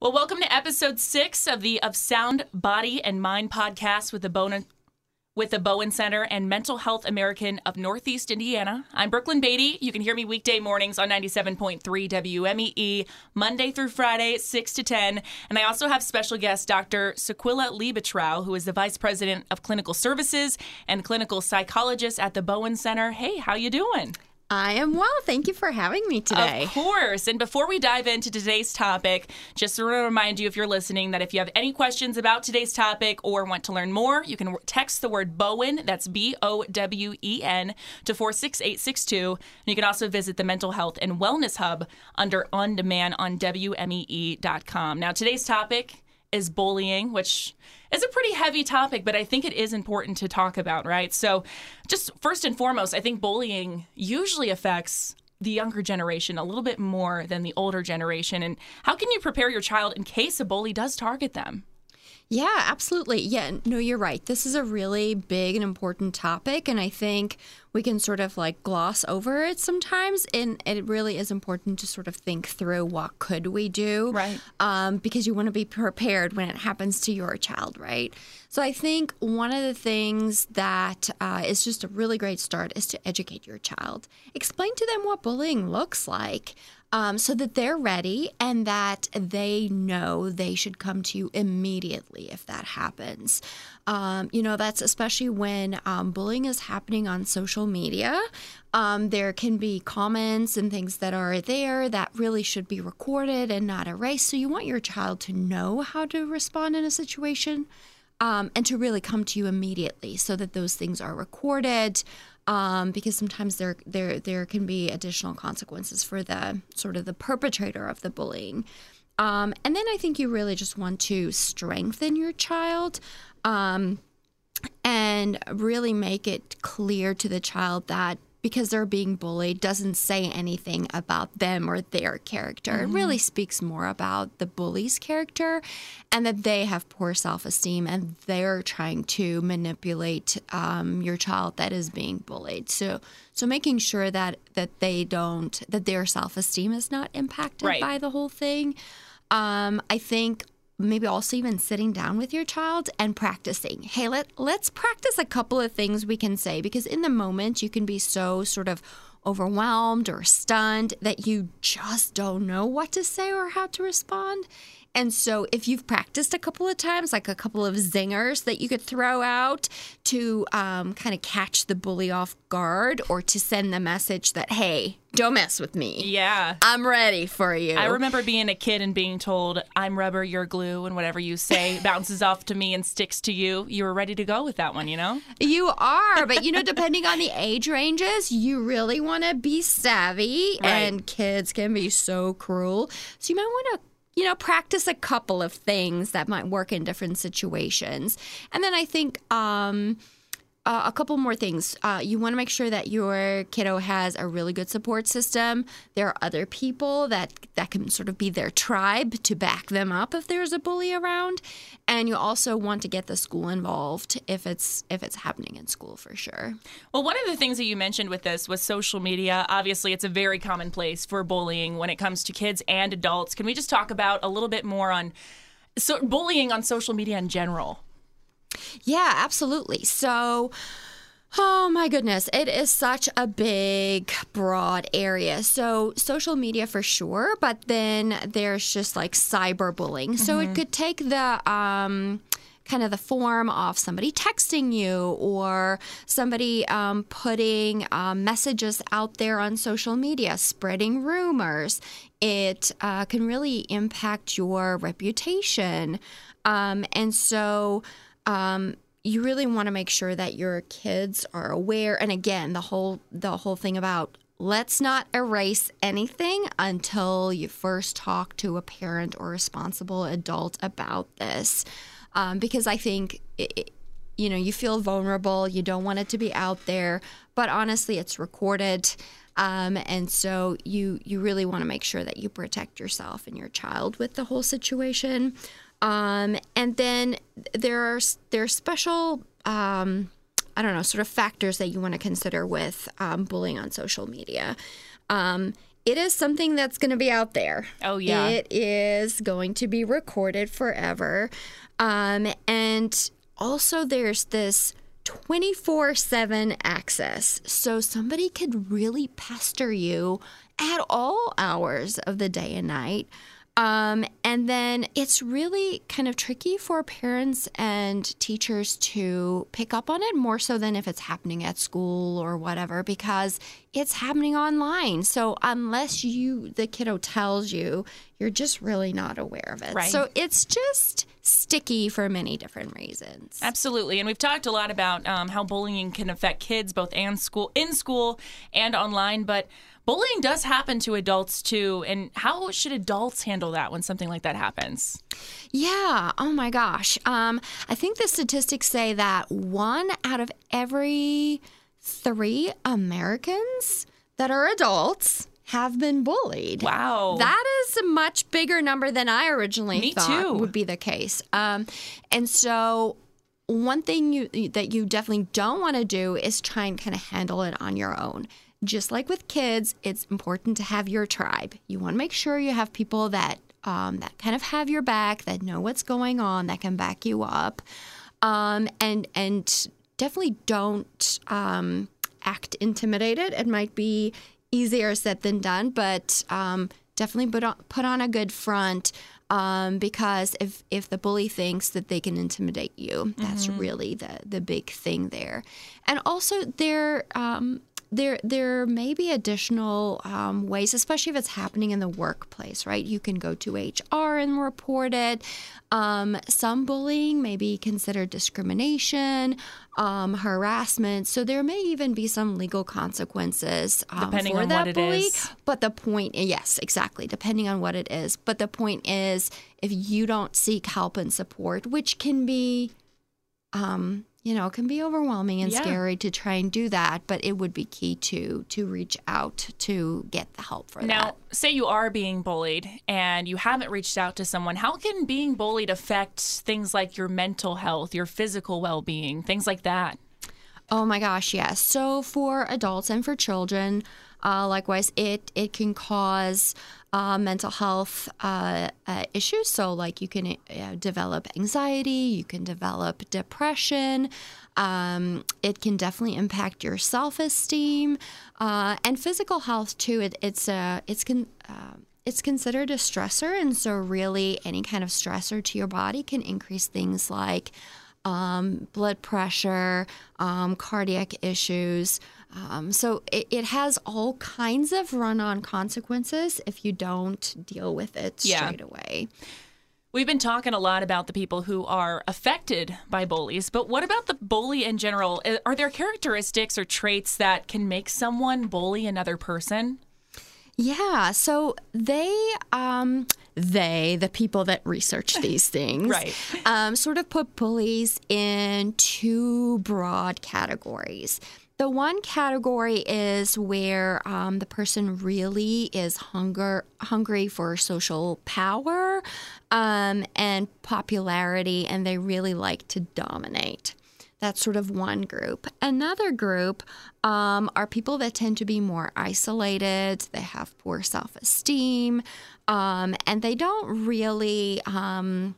Well, welcome to episode six of the Of Sound Body and Mind podcast with the Bowen with the Bowen Center and Mental Health America of Northeast Indiana. I'm Brooklyn Beatty. You can hear me weekday mornings on 97.3 WMEE, Monday through Friday, 6 to 10. And I also have special guest Dr. Sequilla Liebetrau, who is the Vice President of Clinical Services and Clinical Psychologist at the Bowen Center. Hey, how you doing? I am well. Thank you for having me today. Of course. And before we dive into today's topic, just want to remind you if you're listening that if you have any questions about today's topic or want to learn more, you can text the word Bowen, that's B O W E N, to 46862. And you can also visit the Mental Health and Wellness Hub under On Demand on WMEE.com. Now, today's topic is bullying, which is a pretty heavy topic, but I think it is important to talk about, right? So, just first and foremost, I think bullying usually affects the younger generation a little bit more than the older generation. And how can you prepare your child in case a bully does target them? Yeah, absolutely. Yeah, no, you're right. This is a really big and important topic. And I think we can sort of like gloss over it sometimes. And it really is important to sort of think through what could we do. Right. Um, because you want to be prepared when it happens to your child, right? So I think one of the things that uh, is just a really great start is to educate your child. Explain to them what bullying looks like um, so that they're ready and that they know they should come to you immediately if that happens. Um, you know, that's especially when um, bullying is happening on social media. Um, there can be comments and things that are there that really should be recorded and not erased. So you want your child to know how to respond in a situation. Um, and to really come to you immediately so that those things are recorded um, because sometimes there there there can be additional consequences for the sort of the perpetrator of the bullying. Um, and then I think you really just want to strengthen your child. Um, and really make it clear to the child that because they're being bullied doesn't say anything about them or their character. Mm-hmm. It really speaks more about the bully's character and that they have poor self esteem and they're trying to manipulate um, your child that is being bullied. So, so making sure that that they don't that their self esteem is not impacted right. by the whole thing. Um, I think maybe also even sitting down with your child and practicing. Hey, let let's practice a couple of things we can say because in the moment you can be so sort of overwhelmed or stunned that you just don't know what to say or how to respond. And so, if you've practiced a couple of times, like a couple of zingers that you could throw out to um, kind of catch the bully off guard or to send the message that, hey, don't mess with me. Yeah. I'm ready for you. I remember being a kid and being told, I'm rubber, you're glue, and whatever you say bounces off to me and sticks to you. You were ready to go with that one, you know? You are, but you know, depending on the age ranges, you really want to be savvy, Right. and kids can be so cruel. So you might want to you know, practice a couple of things that might work in different situations. And then I think um, uh, a couple more things. Uh, you want to make sure that your kiddo has a really good support system. There are other people that that can sort of be their tribe to back them up if there's a bully around. And you also want to get the school involved if it's if it's happening in school for sure. Well, one of the things that you mentioned with this was social media. Obviously, it's a very common place for bullying when it comes to kids and adults. Can we just talk about a little bit more on so bullying on social media in general? Yeah, absolutely. So, oh my goodness, it is such a big, broad area. So, social media for sure, but then there's just like cyberbullying. So, it could take the, um, kind of the form of somebody texting you or somebody um, putting um, messages out there on social media, spreading rumors. It uh, can really impact your reputation. Um, and so, um, you really want to make sure that your kids are aware. And again, the whole the whole thing about let's not erase anything until you first talk to a parent or responsible adult about this, um, because I think. It, you know, you feel vulnerable, you don't want it to be out there, but honestly, it's recorded. Um, and so you you really want to make sure that you protect yourself and your child with the whole situation. Um, and then there are there are special um, I don't know sort of factors that you want to consider with um, bullying on social media. Um, it is something that's going to be out there. Oh, yeah. It is going to be recorded forever. Um, and also, there's this 24 7 access. So somebody could really pester you at all hours of the day and night. Um, and then it's really kind of tricky for parents and teachers to pick up on it more so than if it's happening at school or whatever, because it's happening online. So unless you, the kiddo tells you, you're just really not aware of it. Right. So it's just sticky for many different reasons. Absolutely, and we've talked a lot about um, how bullying can affect kids both and school in school and online, but bullying does happen to adults too. And how should adults handle that when something like that happens? Yeah. Oh my gosh. Um, I think the statistics say that one out of every three Americans that are adults have been bullied. Wow. That is a much bigger number than I originally Me thought too. would be the case. Um, and so one thing you that you definitely don't want to do is try and kind of handle it on your own. Just like with kids, it's important to have your tribe. You want to make sure you have people that um, that kind of have your back, that know what's going on, that can back you up, um, and and definitely don't um, act intimidated. It might be easier said than done, but um, definitely put on, put on a good front. Um, because if, if the bully thinks that they can intimidate you, that's really the, the big thing there. And also, there um, there there may be additional um, ways, especially if it's happening in the workplace, right? You can go to HR and report it. Um, some bullying may be considered discrimination, um, harassment. So there may even be some legal consequences um, Depending for on that what it bully. is. But the point, yes, exactly, depending on what it is. But the point is, if you don't seek help and support, which can be um, you know, it can be overwhelming and Yeah. scary to try and do that, but it would be key to to reach out to get the help for Now, that. Now, say you are being bullied and you haven't reached out to someone. How can being bullied affect things like your mental health, your physical well being, things like that? Oh my gosh, yes. So for adults and for children, uh, likewise, it it can cause uh, mental health uh, uh, issues. So like you can uh, develop anxiety, you can develop depression. Um, it can definitely impact your self esteem uh, and physical health too. It, it's uh, it's con- uh, it's considered a stressor, and so really any kind of stressor to your body can increase things like um, blood pressure, um, cardiac issues. Um, so it, it has all kinds of run on consequences if you don't deal with it Yeah. straight away. We've been talking a lot about the people who are affected by bullies, but what about the bully in general? Uh, Are there characteristics or traits that can make someone bully another person? Yeah, so they, um, they, the people that research these things, Right. um, sort of put bullies in two broad categories. The one category is where um, the person really is hunger hungry for social power um, and popularity, and they really like to dominate. That's sort of one group. Another group um, are people that tend to be more isolated. They have poor self esteem, um, and they don't really, um,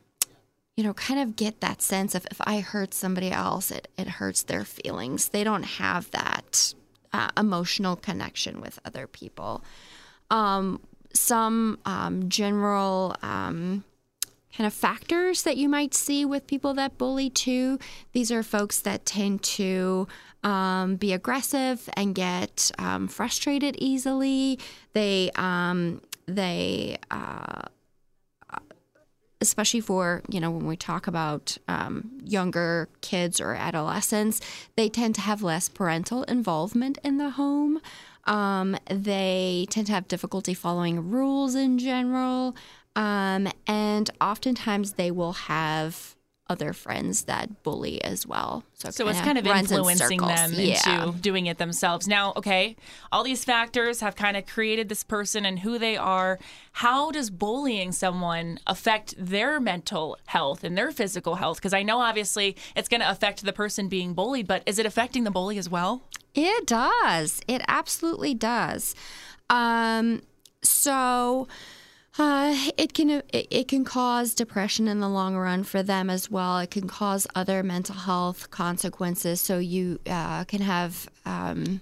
you know, kind of get that sense of if I hurt somebody else, it, it hurts their feelings. They don't have that uh, emotional connection with other people. Um, some um, general. Um, kind of factors that you might see with people that bully too. These are folks that tend to um, be aggressive and get um, frustrated easily. They um, they uh, especially for you know when we talk about um, younger kids or adolescents, they tend to have less parental involvement in the home. Um, they tend to have difficulty following rules in general, um, and oftentimes they will have other friends that bully as well. it So it's kind of runs in influencing them Yeah. into doing it themselves. Now, okay, all these factors have kind of created this person and who they are. How does bullying someone affect their mental health and their physical health? Because I know obviously it's going to affect the person being bullied, but is it affecting the bully as well? It does. It absolutely does. Um, So uh, it can it, can cause depression in the long run for them as well. It can cause other mental health consequences. So you uh, can have um,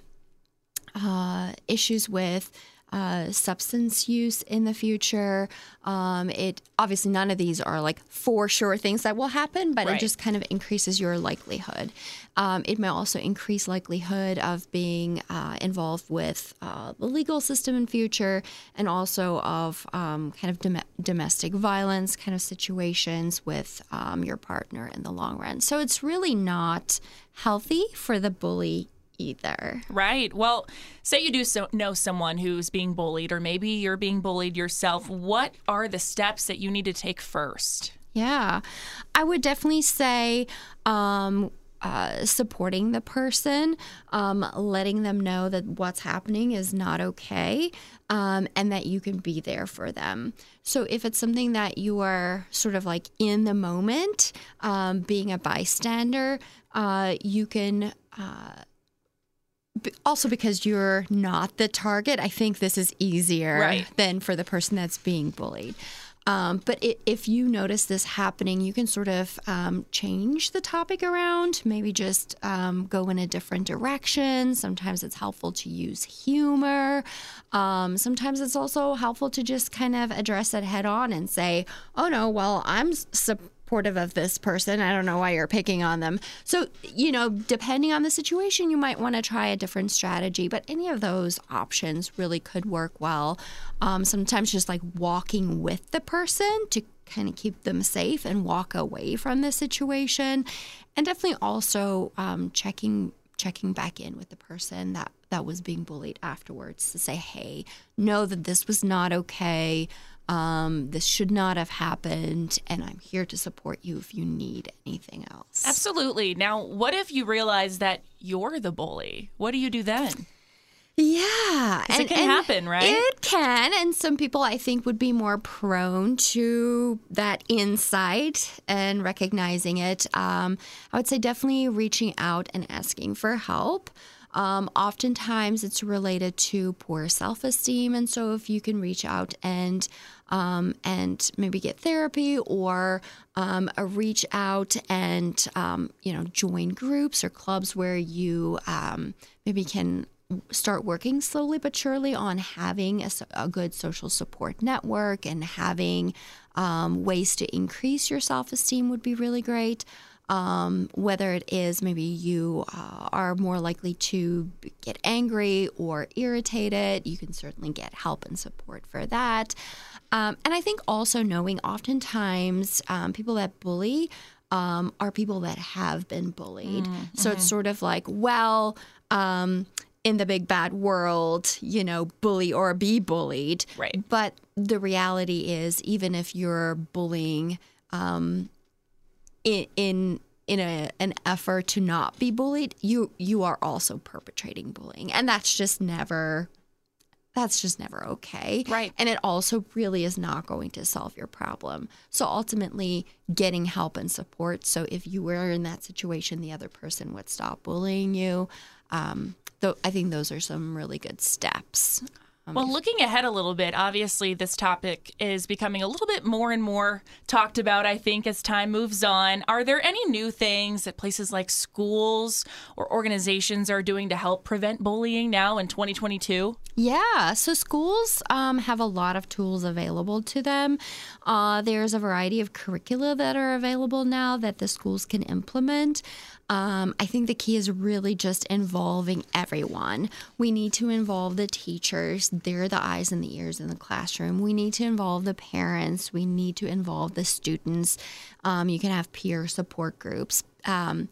uh, issues with uh, substance use in the future. Um, it obviously none of these are like for sure things that will happen, but Right. it just kind of increases your likelihood. Um, it may also increase likelihood of being uh, involved with uh, the legal system in future, and also of um, kind of dom- domestic violence kind of situations with um, your partner in the long run. So it's really not healthy for the bully either. Right. Well, say you do so know someone who's being bullied, or maybe you're being bullied yourself. What are the steps that you need to take first? Yeah, I would definitely say um, uh, supporting the person, um, letting them know that what's happening is not okay, um, and that you can be there for them. So if it's something that you are sort of like in the moment, um, being a bystander, uh, you can. Uh, also because you're not the target, I think this is easier Right. than for the person that's being bullied. Um, but i if you notice this happening, you can sort of um, change the topic around, maybe just um, go in a different direction. Sometimes it's helpful to use humor. Um, sometimes it's also helpful to just kind of address it head on and say, oh no, well, I'm supportive of this person. I don't know why you're picking on them. So, you know, depending on the situation, you might want to try a different strategy, but any of those options really could work well. Um, sometimes just like walking with the person to kind of keep them safe and walk away from the situation. And definitely also um, checking checking back in with the person that that was being bullied afterwards to say, hey, know that this was not okay. Um, this should not have happened, and I'm here to support you if you need anything else. Absolutely. Now, what if you realize that you're the bully? What do you do then? Yeah, it can happen, right? It can, and some people I think would be more prone to that insight and recognizing it. Um, I would say definitely reaching out and asking for help. Um, oftentimes, it's related to poor self-esteem, and so if you can reach out and um, and maybe get therapy or um, reach out and um, you know join groups or clubs where you um, maybe can start working slowly but surely on having a, a good social support network and having um, ways to increase your self-esteem would be really great um, whether it is maybe you uh, are more likely to get angry or irritated, you can certainly get help and support for that. Um, and I think also knowing oftentimes um, people that bully um, are people that have been bullied. So it's sort of like, well, um, in the big bad world, you know, bully or be bullied. Right. But the reality is, even if you're bullying, um, in in in a, an effort to not be bullied, you you are also perpetrating bullying, and that's just never that's just never okay. Right. And it also really is not going to solve your problem. So ultimately, getting help and support. So if you were in that situation, the other person would stop bullying you. Um, though I think those are some really good steps. Well, looking ahead a little bit, obviously this topic is becoming a little bit more and more talked about, I think, as time moves on. Are there any new things that places like schools or organizations are doing to help prevent bullying now in 2022? Yeah, so schools um, have a lot of tools available to them. Uh, there's a variety of curricula that are available now that the schools can implement. Um, I think the key is really just involving everyone. We need to involve the teachers, they're the eyes and the ears in the classroom. We need to involve the parents, we need to involve the students. Um, you can have peer support groups. Um,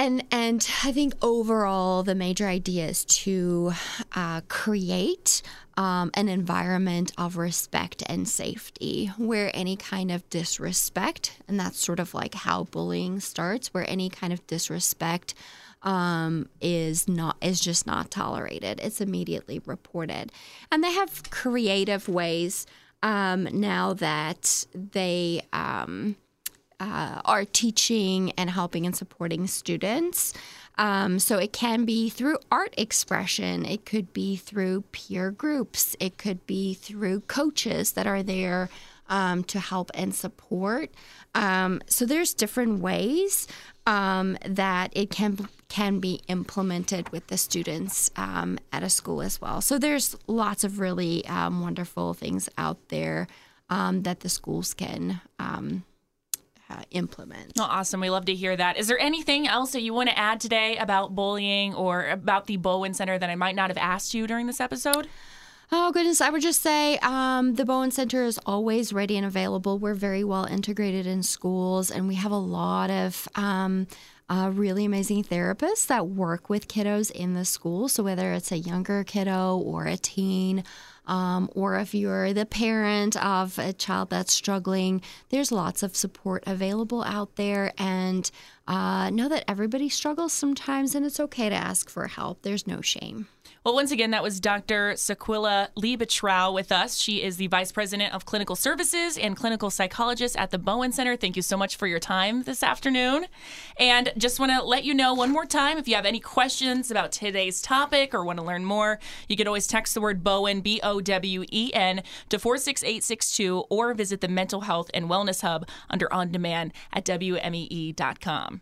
and and I think overall the major idea is to uh, create um, an environment of respect and safety where any kind of disrespect and that's sort of like how bullying starts where any kind of disrespect um, is not is just not tolerated. It's immediately reported. And they have creative ways um, now that they um, uh, are teaching and helping and supporting students Um, so it can be through art expression, it could be through peer groups, it could be through coaches that are there um, to help and support. Um, so there's different ways um, that it can can be implemented with the students um, at a school as well. So there's lots of really um, wonderful things out there that the schools can. Uh, implement. Oh, awesome. We love to hear that. Is there anything else that you want to add today about bullying or about the Bowen Center that I might not have asked you during this episode? Oh, goodness. I would just say um, the Bowen Center is always ready and available. We're very well integrated in schools, and we have a lot of. Um, uh, really amazing therapists that work with kiddos in the school. So, whether it's a younger kiddo or a teen, um, or if you're the parent of a child that's struggling, there's lots of support available out there. And uh, know that everybody struggles sometimes, and it's okay to ask for help. There's no shame. Well, once again, that was Dr. Sequilla Liebetrau with us. She is the Vice President of Clinical Services and Clinical Psychologist at the Bowen Center. Thank you so much for your time this afternoon. And just want to let you know one more time if you have any questions about today's topic or want to learn more, you can always text the word Bowen, B O W E N, to 46862 or visit the Mental Health and Wellness Hub under On Demand at WMEE.com.